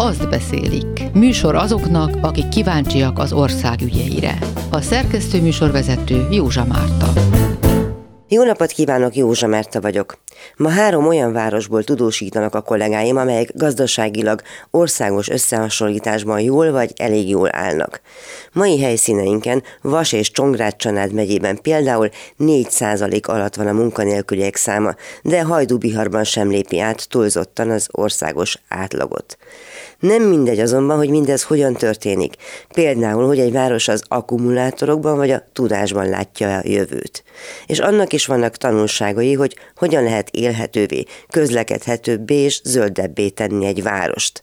azt beszélik. Műsor azoknak, akik kíváncsiak az ország ügyeire. A szerkesztő műsorvezető Józsa Márta. Jó napot kívánok, Józsa Merta vagyok. Ma három olyan városból tudósítanak a kollégáim, amelyek gazdaságilag országos összehasonlításban jól vagy elég jól állnak. Mai helyszíneinken Vas és Csongrád Csanád megyében például 4% alatt van a munkanélküliek száma, de Hajdúbiharban sem lépi át túlzottan az országos átlagot. Nem mindegy azonban, hogy mindez hogyan történik. Például, hogy egy város az akkumulátorokban vagy a tudásban látja a jövőt. És annak is vannak tanulságai, hogy hogyan lehet élhetővé, közlekedhetőbbé és zöldebbé tenni egy várost.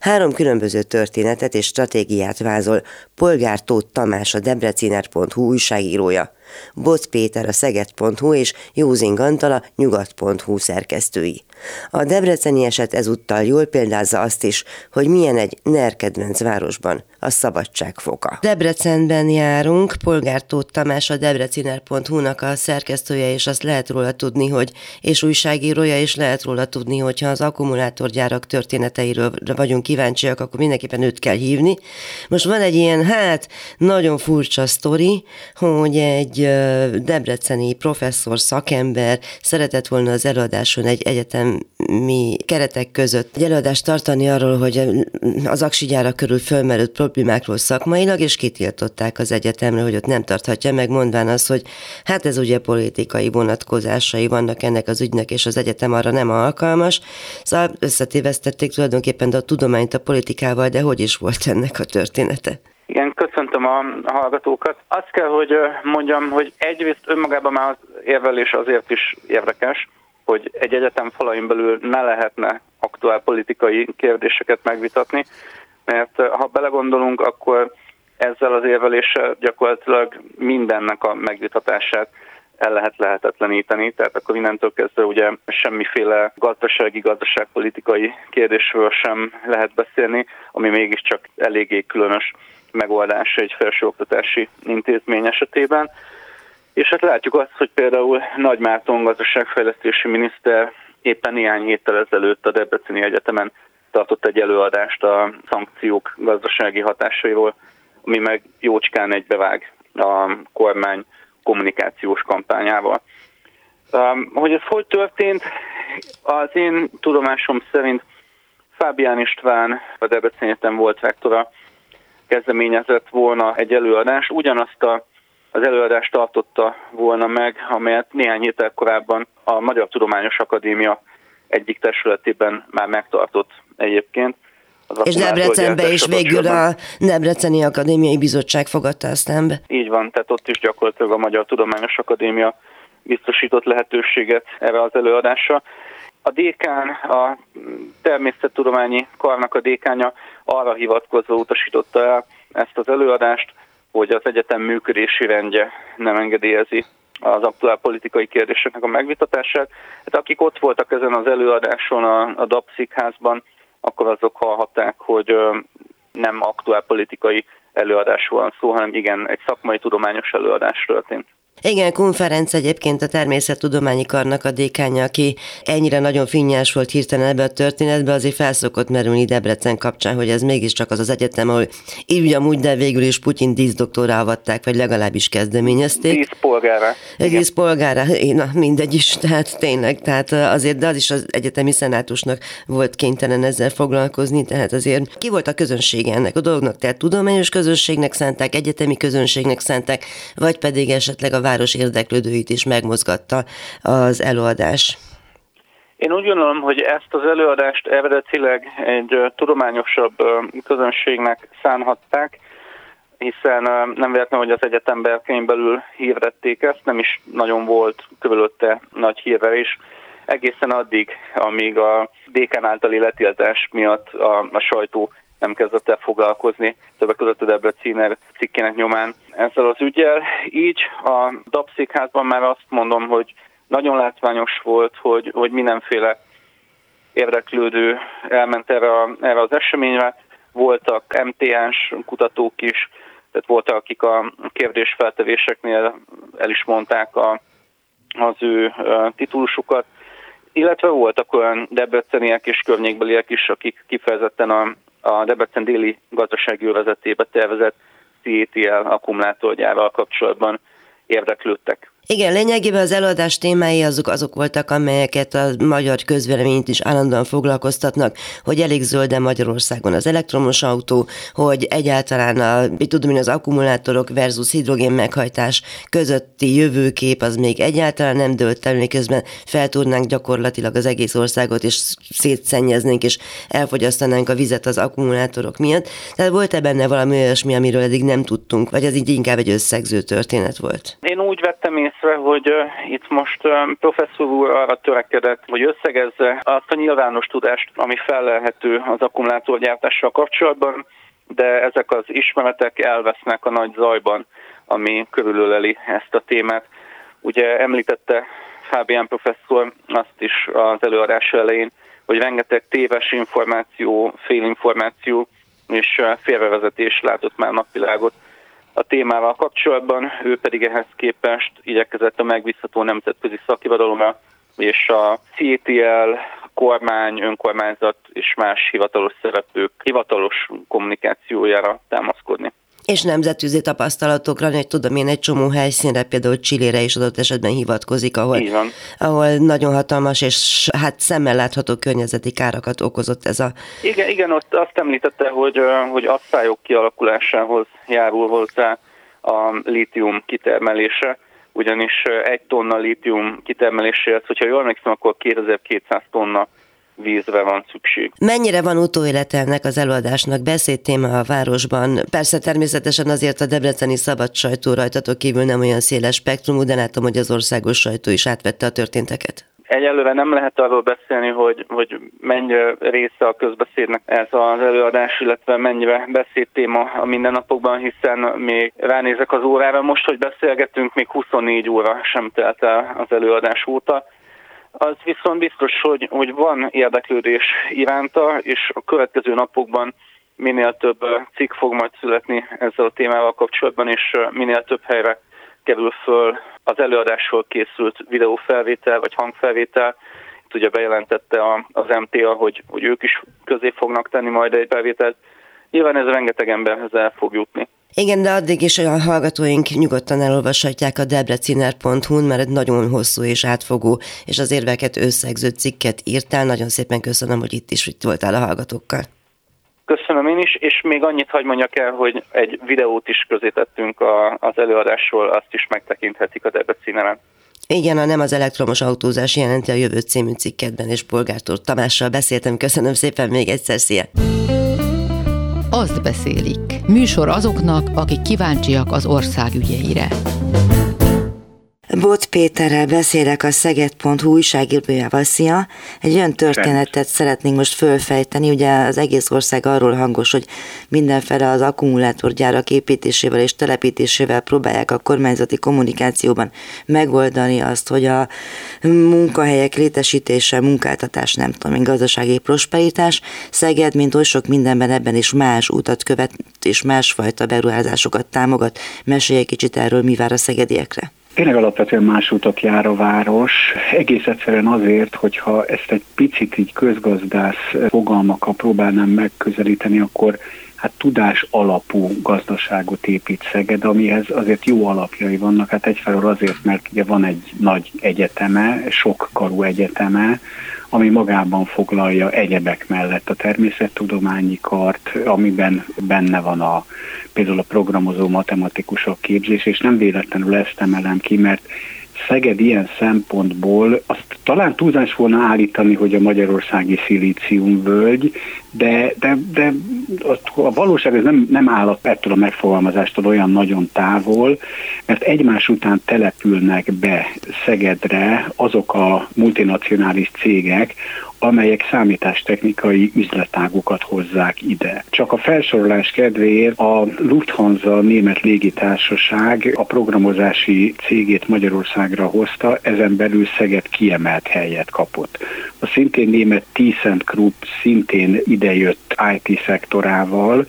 Három különböző történetet és stratégiát vázol Polgár Tóth Tamás, a debreciner.hu újságírója. Bot Péter a szeged.hu és Józing Antal a nyugat.hu szerkesztői. A debreceni eset ezúttal jól példázza azt is, hogy milyen egy NER kedvenc városban a szabadság foka. Debrecenben járunk, Polgár Tóth Tamás a debreciner.hu-nak a szerkesztője, és azt lehet róla tudni, hogy és újságírója, és lehet róla tudni, hogyha az akkumulátorgyárak történeteiről vagyunk kíváncsiak, akkor mindenképpen őt kell hívni. Most van egy ilyen, hát, nagyon furcsa sztori, hogy egy debreceni professzor, szakember szeretett volna az előadáson egy egyetemi keretek között egy előadást tartani arról, hogy az aksigyára körül fölmerült problémákról szakmailag, és kitiltották az egyetemre, hogy ott nem tarthatja meg, mondván az, hogy hát ez ugye politikai vonatkozásai vannak ennek az ügynek, és az egyetem arra nem alkalmas. Szóval összetévesztették tulajdonképpen a tudományt a politikával, de hogy is volt ennek a története? Igen, köszöntöm a hallgatókat. Azt kell, hogy mondjam, hogy egyrészt önmagában már az érvelés azért is érdekes, hogy egy egyetem falain belül ne lehetne aktuál politikai kérdéseket megvitatni, mert ha belegondolunk, akkor ezzel az érveléssel gyakorlatilag mindennek a megvitatását el lehet lehetetleníteni, tehát akkor innentől kezdve ugye semmiféle gazdasági, gazdaságpolitikai kérdésről sem lehet beszélni, ami mégiscsak eléggé különös megoldás egy felsőoktatási intézmény esetében. És hát látjuk azt, hogy például Nagy Márton gazdaságfejlesztési miniszter éppen néhány héttel ezelőtt a Debreceni Egyetemen tartott egy előadást a szankciók gazdasági hatásairól, ami meg jócskán egybevág a kormány kommunikációs kampányával. Um, hogy ez hogy történt? Az én tudomásom szerint Fábián István, a Debreceni Egyetem volt rektora, kezdeményezett volna egy előadást, ugyanazt a, az előadást tartotta volna meg, amelyet néhány héttel korábban a Magyar Tudományos Akadémia egyik testületében már megtartott egyébként. És Debrecenbe is végül a Debreceni Akadémiai Bizottság fogadta ezt be. Így van, tehát ott is gyakorlatilag a Magyar Tudományos Akadémia biztosított lehetőséget erre az előadásra. A dékán, a természettudományi karnak a dékánya arra hivatkozva utasította el ezt az előadást, hogy az egyetem működési rendje nem engedélyezi az aktuál politikai kérdéseknek a megvitatását. Hát akik ott voltak ezen az előadáson a, a DAPSZIK házban, akkor azok hallhatták, hogy nem aktuál politikai előadás van szó, hanem igen, egy szakmai tudományos előadás történt. Igen, konferenc egyébként a természettudományi karnak a dékánya, aki ennyire nagyon finnyás volt hirtelen ebbe a történetbe, azért felszokott merülni Debrecen kapcsán, hogy ez mégiscsak az az egyetem, ahol így amúgy, de végül is Putyin díszdoktorra avatták, vagy legalábbis kezdeményezték. Díszpolgára. Díszpolgára, na mindegy is, tehát tényleg, tehát azért, de az is az egyetemi szenátusnak volt kénytelen ezzel foglalkozni, tehát azért ki volt a közönsége ennek a dolognak, tehát tudományos közönségnek szánták, egyetemi közönségnek szánták, vagy pedig esetleg a város érdeklődőit is megmozgatta az előadás. Én úgy gondolom, hogy ezt az előadást eredetileg egy tudományosabb közönségnek szánhatták, hiszen nem véletlen, hogy az egyetem berkein belül hírvették ezt, nem is nagyon volt körülötte nagy hírverés, egészen addig, amíg a dékán általi letiltás miatt a, a sajtó nem kezdett el foglalkozni, többek között a Debreciner cikkének nyomán ezzel az ügyel. Így a Dapszikházban már azt mondom, hogy nagyon látványos volt, hogy, hogy mindenféle érdeklődő elment erre, a, erre az eseményre. Voltak MTA-s kutatók is, tehát voltak, akik a kérdésfeltevéseknél el is mondták a, az ő titulusukat, illetve voltak olyan debreceniek és környékbeliek is, akik kifejezetten a a Debrecen déli gazdasági övezetébe tervezett CETL akkumulátorgyárral kapcsolatban érdeklődtek. Igen, lényegében az előadás témái azok, azok voltak, amelyeket a magyar közvéleményt is állandóan foglalkoztatnak, hogy elég zölde Magyarországon az elektromos autó, hogy egyáltalán a, tudom én, az akkumulátorok versus hidrogén meghajtás közötti jövőkép az még egyáltalán nem dőlt el, miközben feltúrnánk gyakorlatilag az egész országot, és szétszennyeznénk, és elfogyasztanánk a vizet az akkumulátorok miatt. Tehát volt-e benne valami olyasmi, amiről eddig nem tudtunk, vagy ez így inkább egy összegző történet volt? Én úgy vettem észre, észre, hogy itt most professzor úr arra törekedett, hogy összegezze azt a nyilvános tudást, ami felelhető az akkumulátorgyártással kapcsolatban, de ezek az ismeretek elvesznek a nagy zajban, ami körülöleli ezt a témát. Ugye említette Fábián professzor azt is az előadás elején, hogy rengeteg téves információ, félinformáció és félrevezetés látott már napvilágot a témával kapcsolatban, ő pedig ehhez képest igyekezett a megbízható nemzetközi szakirodalomra és a CTL, kormány, önkormányzat és más hivatalos szereplők hivatalos kommunikációjára támaszkodni és nemzetűzi tapasztalatokra, hogy tudom én egy csomó helyszínre, például Csillére is adott esetben hivatkozik, ahol, ahol nagyon hatalmas és hát szemmel látható környezeti károkat okozott ez a... Igen, igen ott azt említette, hogy, hogy asszályok kialakulásához járul hozzá a lítium kitermelése, ugyanis egy tonna lítium kitermeléséhez, hogyha jól emlékszem, akkor 2200 tonna vízre van szükség. Mennyire van utóélete ennek az előadásnak? Beszédtéma a városban. Persze természetesen azért a debreceni szabad sajtó rajtatok kívül nem olyan széles spektrumú, de látom, hogy az országos sajtó is átvette a történteket. Egyelőre nem lehet arról beszélni, hogy, hogy mennyire része a közbeszédnek ez az előadás, illetve mennyire beszédtéma a mindennapokban, hiszen még ránézek az órára, most, hogy beszélgetünk, még 24 óra sem telt el az előadás óta. Az viszont biztos, hogy, hogy van érdeklődés iránta, és a következő napokban minél több cikk fog majd születni ezzel a témával kapcsolatban, és minél több helyre kerül föl az előadásról készült videófelvétel vagy hangfelvétel. Itt ugye bejelentette az MTA, hogy, hogy ők is közé fognak tenni majd egy felvételt. Nyilván ez rengeteg emberhez el fog jutni. Igen, de addig is a hallgatóink nyugodtan elolvashatják a debreciner.hu-n, mert egy nagyon hosszú és átfogó, és az érveket összegző cikket írtál. Nagyon szépen köszönöm, hogy itt is itt voltál a hallgatókkal. Köszönöm én is, és még annyit hagy mondjak el, hogy egy videót is közé tettünk a, az előadásról, azt is megtekinthetik a Debrecineren. Igen, a Nem az elektromos autózás jelenti a jövő című cikkedben, és Polgártól Tamással beszéltem. Köszönöm szépen még egyszer, szia! Azt beszélik. Műsor azoknak, akik kíváncsiak az ország ügyeire. Bot Péterrel beszélek a Szeged.hu újságírójával. Szia! Egy olyan történetet szeretnénk most fölfejteni, ugye az egész ország arról hangos, hogy mindenfele az akkumulátorgyárak építésével és telepítésével próbálják a kormányzati kommunikációban megoldani azt, hogy a munkahelyek létesítése, munkáltatás, nem tudom én, gazdasági prosperitás. Szeged, mint oly sok mindenben ebben is más utat követ, és másfajta beruházásokat támogat. Mesélj egy kicsit erről, mi vár a szegediekre. Tényleg alapvetően más utat jár a város, egész egyszerűen azért, hogyha ezt egy picit így közgazdász fogalmakkal próbálnám megközelíteni, akkor hát tudás alapú gazdaságot épít Szeged, amihez azért jó alapjai vannak. Hát egyfelől azért, mert ugye van egy nagy egyeteme, sok karú egyeteme, ami magában foglalja egyebek mellett a természettudományi kart, amiben benne van a, például a programozó matematikusok képzés, és nem véletlenül ezt emelem ki, mert Szeged ilyen szempontból azt talán túlzás volna állítani, hogy a magyarországi szilíciumvölgy, de, de, de a valóság ez nem, nem áll ettől a megfogalmazástól olyan nagyon távol, mert egymás után települnek be Szegedre azok a multinacionális cégek, amelyek számítástechnikai üzletágokat hozzák ide. Csak a felsorolás kedvéért a Lufthansa német légitársaság a programozási cégét Magyarországra hozta, ezen belül Szeged kiemelt helyet kapott. A szintén német ThyssenKrupp szintén idejött IT szektorával,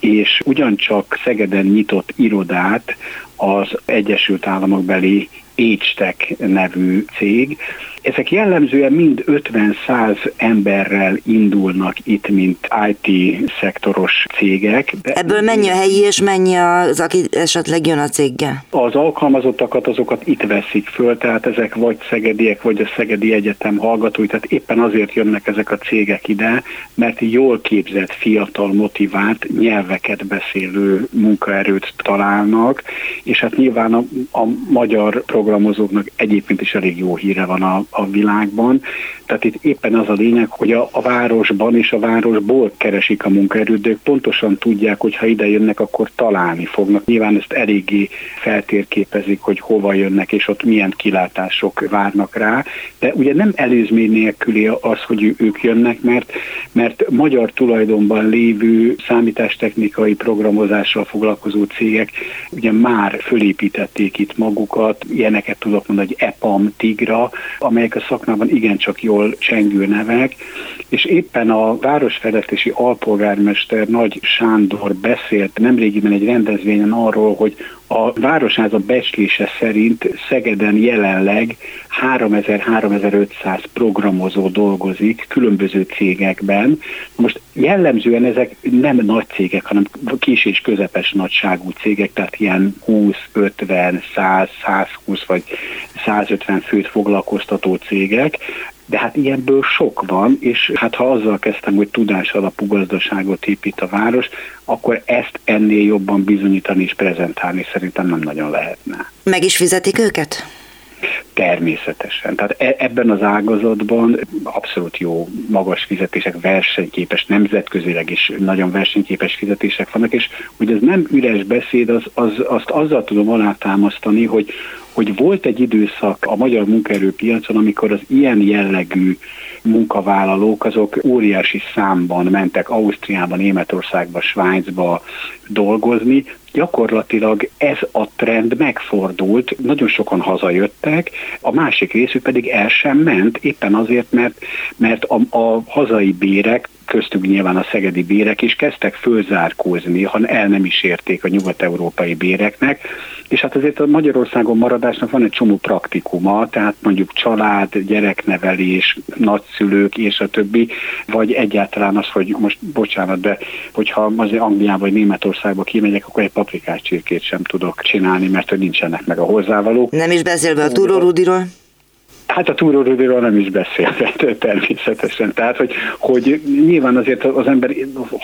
és ugyancsak Szegeden nyitott irodát az Egyesült Államok beli Agetech nevű cég. Ezek jellemzően mind 50-100 emberrel indulnak itt, mint IT szektoros cégek. De Ebből mennyi a helyi, és mennyi az, aki esetleg jön a céggel? Az alkalmazottakat azokat itt veszik föl, tehát ezek vagy szegediek, vagy a Szegedi Egyetem hallgatói, tehát éppen azért jönnek ezek a cégek ide, mert jól képzett, fiatal, motivált, nyelveket beszélő munkaerőt találnak, és hát nyilván a, a magyar programozóknak egyébként is elég jó híre van a, a világban. Tehát itt éppen az a lényeg, hogy a, a városban és a városból keresik a munkaerőt, de ők pontosan tudják, hogy ha ide jönnek, akkor találni fognak. Nyilván ezt eléggé feltérképezik, hogy hova jönnek, és ott milyen kilátások várnak rá. De ugye nem előzmény nélküli az, hogy ők jönnek, mert, mert magyar tulajdonban lévő számítástechnikai programozással foglalkozó cégek ugye már fölépítették itt magukat, ilyeneket tudok mondani, hogy EPAM, Tigra, amelyek a szakmában igencsak jól csengő nevek, és éppen a városfejlesztési alpolgármester Nagy Sándor beszélt nemrégiben egy rendezvényen arról, hogy a Városháza becslése szerint Szegeden jelenleg 3000-3500 programozó dolgozik különböző cégekben. Most jellemzően ezek nem nagy cégek, hanem kis és közepes nagyságú cégek, tehát ilyen 20, 50, 100, 120 vagy 150 főt foglalkoztató cégek, de hát ilyenből sok van, és hát ha azzal kezdtem, hogy tudás alapú gazdaságot épít a város, akkor ezt ennél jobban bizonyítani és prezentálni szerintem nem nagyon lehetne. Meg is fizetik őket? Természetesen. Tehát e- ebben az ágazatban abszolút jó, magas fizetések, versenyképes, nemzetközileg is nagyon versenyképes fizetések vannak, és hogy ez nem üres beszéd, az, az, azt azzal tudom alátámasztani, hogy, hogy volt egy időszak a magyar munkaerőpiacon, amikor az ilyen jellegű munkavállalók azok óriási számban mentek Ausztriába, Németországba, Svájcba dolgozni, gyakorlatilag ez a trend megfordult, nagyon sokan hazajöttek, a másik részük pedig el sem ment, éppen azért, mert, mert a, a hazai bérek köztük nyilván a szegedi bérek is kezdtek fölzárkózni, ha el nem is érték a nyugat-európai béreknek, és hát azért a Magyarországon maradásnak van egy csomó praktikuma, tehát mondjuk család, gyereknevelés, nagyszülők és a többi, vagy egyáltalán az, hogy most bocsánat, de hogyha az Angliába vagy Németországba kimegyek, akkor egy paprikás csirkét sem tudok csinálni, mert hogy nincsenek meg a hozzávalók. Nem is beszélve a túrórudiról? Hát a túrórudiról nem is beszélhet természetesen. Tehát, hogy, hogy nyilván azért az ember,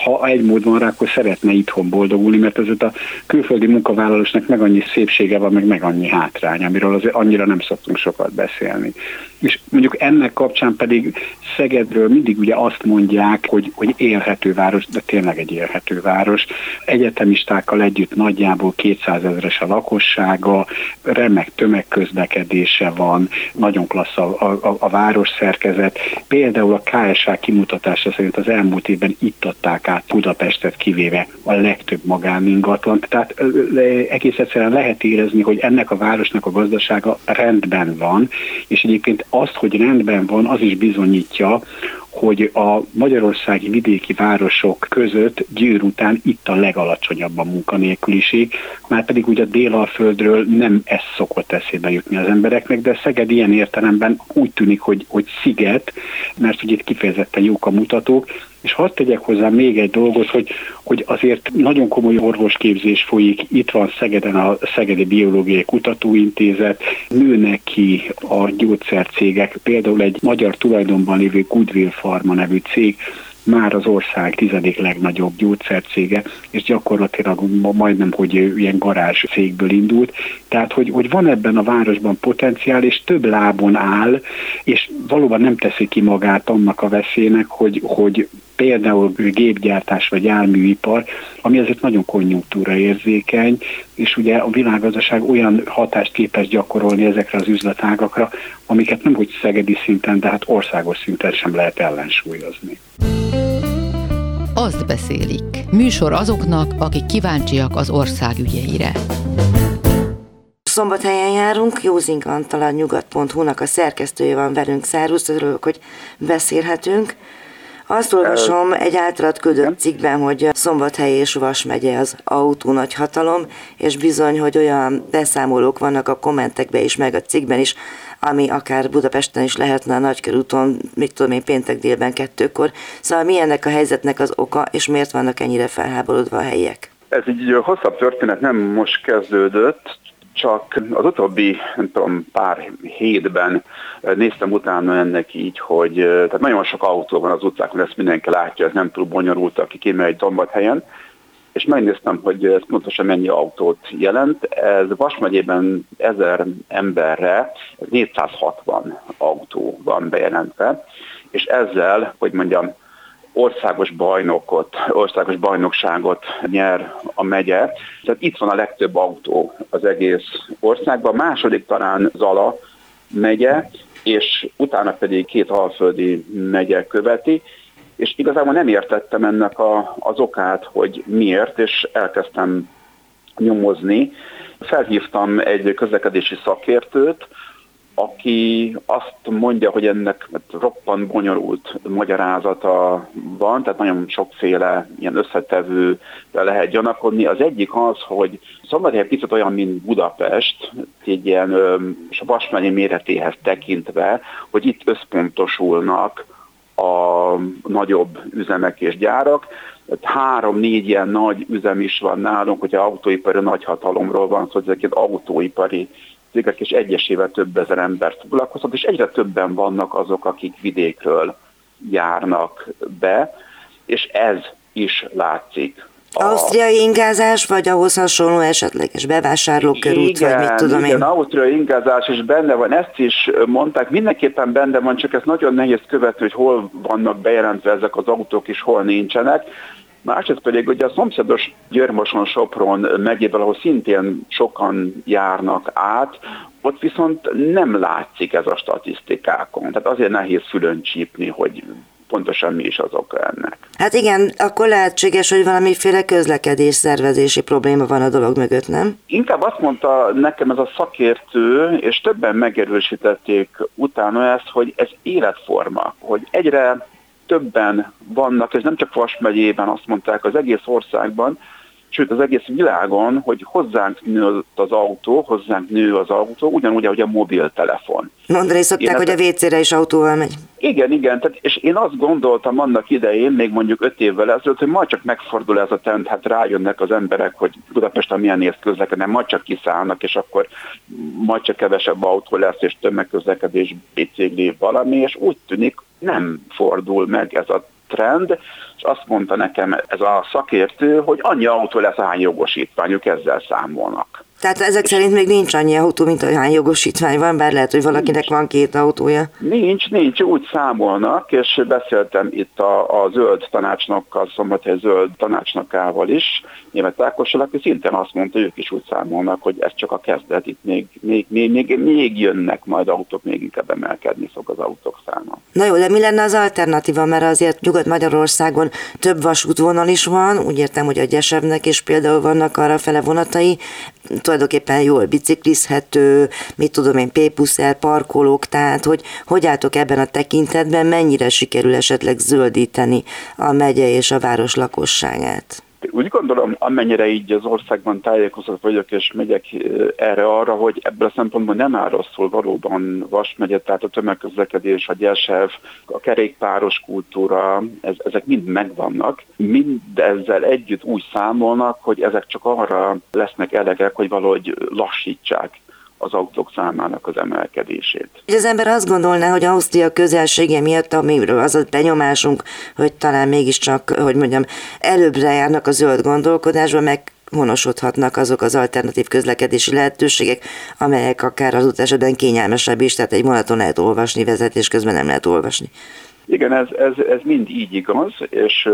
ha egy mód van rá, akkor szeretne itthon boldogulni, mert azért a külföldi munkavállalósnak meg annyi szépsége van, meg meg annyi hátrány, amiről azért annyira nem szoktunk sokat beszélni. És mondjuk ennek kapcsán pedig Szegedről mindig ugye azt mondják, hogy, hogy élhető város, de tényleg egy élhető város. Egyetemistákkal együtt nagyjából 200 ezeres a lakossága, remek tömegközlekedése van, nagyon klassz a, a, a város szerkezet. Például a KSH kimutatása szerint az elmúlt évben itt adták át Budapestet kivéve a legtöbb magáningatlan. Tehát egész egyszerűen lehet érezni, hogy ennek a városnak a gazdasága rendben van, és egyébként azt, hogy rendben van, az is bizonyítja, hogy a magyarországi vidéki városok között Győr után itt a legalacsonyabb a munkanélküliség, már pedig ugye a Délalföldről nem ez szokott eszébe jutni az embereknek, de Szeged ilyen értelemben úgy tűnik, hogy, hogy sziget, mert ugye itt kifejezetten jók a mutatók, és hadd tegyek hozzá még egy dolgot, hogy, hogy azért nagyon komoly orvosképzés folyik. Itt van Szegeden a Szegedi Biológiai Kutatóintézet, nőnek ki a gyógyszercégek, például egy magyar tulajdonban lévő Goodwill Pharma nevű cég, már az ország tizedik legnagyobb gyógyszercége, és gyakorlatilag majdnem, hogy ilyen garázs cégből indult. Tehát, hogy, hogy van ebben a városban potenciál, és több lábon áll, és valóban nem teszi ki magát annak a veszélynek, hogy, hogy például gépgyártás vagy járműipar, ami azért nagyon konjunktúra érzékeny, és ugye a világgazdaság olyan hatást képes gyakorolni ezekre az üzletágakra, amiket nem hogy szegedi szinten, de hát országos szinten sem lehet ellensúlyozni. Azt beszélik. Műsor azoknak, akik kíváncsiak az ország ügyeire. Szombathelyen járunk, Józink Antal a nyugat.hu-nak a szerkesztője van velünk, Szárusz, örülök, hogy beszélhetünk. Azt olvasom egy általad küldött cikkben, hogy Szombathely és Vas megye az autó nagy hatalom, és bizony, hogy olyan beszámolók vannak a kommentekben is, meg a cikkben is, ami akár Budapesten is lehetne a Nagykörúton, mit tudom én, péntek délben kettőkor. Szóval mi ennek a helyzetnek az oka, és miért vannak ennyire felháborodva a helyiek? Ez egy hosszabb történet, nem most kezdődött, csak az utóbbi, nem tudom, pár hétben néztem utána ennek így, hogy tehát nagyon sok autó van az utcákon, ezt mindenki látja, ez nem túl bonyolult, aki kimegy helyen, és megnéztem, hogy ez pontosan mennyi autót jelent. Ez Vas megyében 1000 emberre 460 autó van bejelentve, és ezzel, hogy mondjam, országos bajnokot, országos bajnokságot nyer a megye. Tehát itt van a legtöbb autó az egész országban. A második talán Zala megye, és utána pedig két alföldi megye követi, és igazából nem értettem ennek a, az okát, hogy miért, és elkezdtem nyomozni. Felhívtam egy közlekedési szakértőt, aki azt mondja, hogy ennek roppant bonyolult magyarázata van, tehát nagyon sokféle ilyen összetevő lehet gyanakodni. Az egyik az, hogy Szombathely picit olyan, mint Budapest, egy ilyen és a Vasmennyi méretéhez tekintve, hogy itt összpontosulnak a nagyobb üzemek és gyárak. Három-négy ilyen nagy üzem is van nálunk, hogyha autóipari nagyhatalomról van szó, szóval ezeket autóipari cégek és egyesével több ezer embert foglalkoztat, és egyre többen vannak azok, akik vidékről járnak be, és ez is látszik. Ausztriai ingázás, vagy ahhoz hasonló esetleges bevásárlókörút, igen, vagy mit tudom igen, én? ausztriai ingázás is benne van, ezt is mondták, mindenképpen benne van, csak ez nagyon nehéz követni, hogy hol vannak bejelentve ezek az autók, és hol nincsenek. Másrészt pedig ugye a szomszédos Györmoson Sopron megyében, ahol szintén sokan járnak át, ott viszont nem látszik ez a statisztikákon. Tehát azért nehéz fülön csípni, hogy pontosan mi is az oka ennek. Hát igen, akkor lehetséges, hogy valamiféle közlekedés szervezési probléma van a dolog mögött, nem? Inkább azt mondta nekem ez a szakértő, és többen megerősítették utána ezt, hogy ez életforma, hogy egyre többen vannak, ez nem csak Vas megyében, azt mondták az egész országban, sőt az egész világon, hogy hozzánk nő az autó, hozzánk nő az autó, ugyanúgy, ahogy a mobiltelefon. Mondani szokták, én hogy a WC-re is autóval megy. Igen, igen, tehát, és én azt gondoltam annak idején, még mondjuk öt évvel ezelőtt, hogy majd csak megfordul ez a trend, hát rájönnek az emberek, hogy Budapesten milyen néz közlekednek, majd csak kiszállnak, és akkor majd csak kevesebb autó lesz, és tömegközlekedés, bicikli, valami, és úgy tűnik, nem fordul meg ez a trend, és azt mondta nekem ez a szakértő, hogy annyi autó lesz, hány jogosítványuk, ezzel számolnak. Tehát ezek szerint még nincs annyi autó, mint hány jogosítvány van, bár lehet, hogy valakinek nincs. van két autója. Nincs, nincs, úgy számolnak, és beszéltem itt a, a zöld tanácsnokkal, szombathely zöld tanácsnokával is, német Ákossal, aki szintén azt mondta, hogy ők is úgy számolnak, hogy ez csak a kezdet, itt még, még, még, még, még jönnek majd autók, még inkább emelkedni fog az autók száma. Na jó, de mi lenne az alternatíva, mert azért Nyugat-Magyarországon több vasútvonal is van, úgy értem, hogy a Gyesebnek is például vannak arra fele vonatai, tulajdonképpen jól biciklizhető, mit tudom én, pépuszel, parkolók, tehát hogy hogy álltok ebben a tekintetben, mennyire sikerül esetleg zöldíteni a megye és a város lakosságát? Úgy gondolom, amennyire így az országban tájékozott vagyok, és megyek erre-arra, hogy ebből a szempontból nem áll rosszul valóban Vas megye, tehát a tömegközlekedés, a gyersev, a kerékpáros kultúra, ez, ezek mind megvannak. Mind ezzel együtt úgy számolnak, hogy ezek csak arra lesznek elegek, hogy valahogy lassítsák az autók számának az emelkedését. Az ember azt gondolná, hogy Ausztria közelsége miatt, amiről az a benyomásunk, hogy talán mégiscsak, hogy mondjam, előbbre járnak a zöld gondolkodásba, meg honosodhatnak azok az alternatív közlekedési lehetőségek, amelyek akár az út esetben kényelmesebb is, tehát egy vonaton lehet olvasni, vezetés közben nem lehet olvasni. Igen, ez, ez, ez mind így igaz, és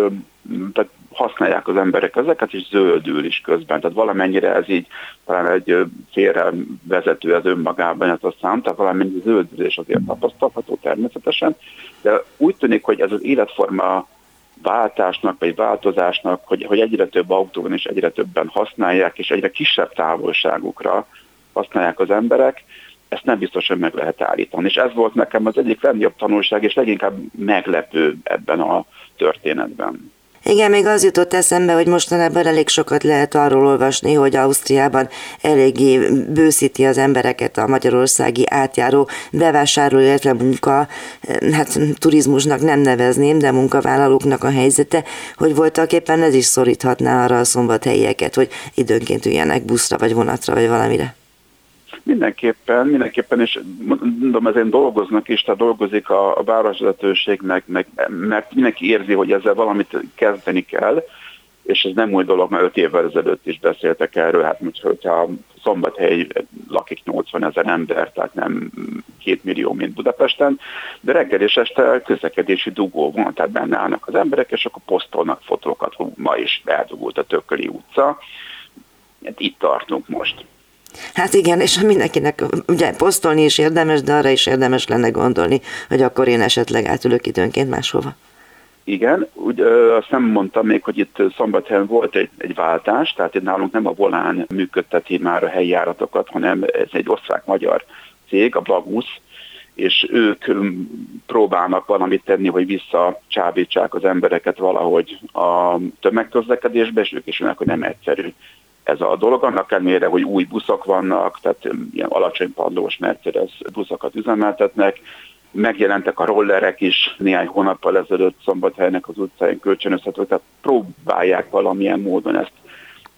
tehát használják az emberek ezeket, és zöldül is közben. Tehát valamennyire ez így talán egy félre vezető ez önmagában ez a szám, tehát valamennyi zöldülés azért tapasztalható természetesen, de úgy tűnik, hogy ez az életforma váltásnak, vagy változásnak, hogy, hogy egyre több autó van, és egyre többen használják, és egyre kisebb távolságukra használják az emberek, ezt nem biztos, hogy meg lehet állítani. És ez volt nekem az egyik legnagyobb tanulság, és leginkább meglepő ebben a történetben. Igen, még az jutott eszembe, hogy mostanában elég sokat lehet arról olvasni, hogy Ausztriában eléggé bőszíti az embereket a magyarországi átjáró bevásárló, illetve munka, hát turizmusnak nem nevezném, de munkavállalóknak a helyzete, hogy voltak éppen ez is szoríthatná arra a szombathelyieket, hogy időnként üljenek buszra, vagy vonatra, vagy valamire. Mindenképpen, mindenképpen, és mondom, ezen dolgoznak is, tehát dolgozik a, a városvezetőség, meg, meg, mert mindenki érzi, hogy ezzel valamit kezdeni kell, és ez nem új dolog, mert öt évvel ezelőtt is beszéltek erről, hát hogyha Szombathely lakik 80 ezer ember, tehát nem két millió, mint Budapesten, de reggel és este közlekedési dugó van, tehát benne állnak az emberek, és akkor posztolnak fotókat, ma is eldugult a Tököli utca. Hát itt tartunk most. Hát igen, és mindenkinek ugye posztolni is érdemes, de arra is érdemes lenne gondolni, hogy akkor én esetleg átülök időnként máshova. Igen, úgy, ö, azt nem mondtam még, hogy itt Szombathelyen volt egy, egy váltás, tehát itt nálunk nem a Volán működteti már a helyi járatokat, hanem ez egy osztrák-magyar cég, a Blagusz, és ők próbálnak valamit tenni, hogy visszacsábítsák az embereket valahogy a tömegközlekedésbe, és ők is jönnek, hogy nem egyszerű ez a dolog, annak ellenére, hogy új buszok vannak, tehát ilyen alacsony padlós Mercedes buszokat üzemeltetnek, megjelentek a rollerek is néhány hónappal ezelőtt Szombathelynek az utcáin kölcsönözhetők, tehát próbálják valamilyen módon ezt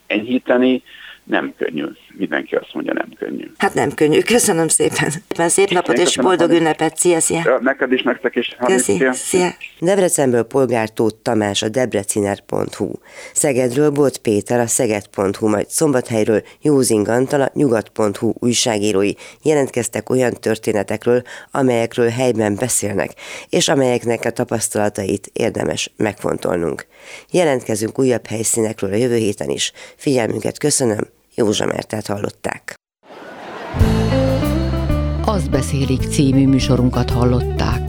enyhíteni, nem könnyű. Mindenki azt mondja, nem könnyű. Hát nem könnyű. Köszönöm szépen. Szép napot és boldog ünnepet. Szia, szia. Ja, neked is, nektek is. Köszi. Szia. szia. Debrecenből polgár Tóth Tamás a debreciner.hu. Szegedről Bot Péter a szeged.hu, majd Szombathelyről Józing Antal a nyugat.hu újságírói jelentkeztek olyan történetekről, amelyekről helyben beszélnek, és amelyeknek a tapasztalatait érdemes megfontolnunk. Jelentkezünk újabb helyszínekről a jövő héten is. Figyelmünket köszönöm, Józsa Mertát hallották. Azt beszélik című műsorunkat hallották.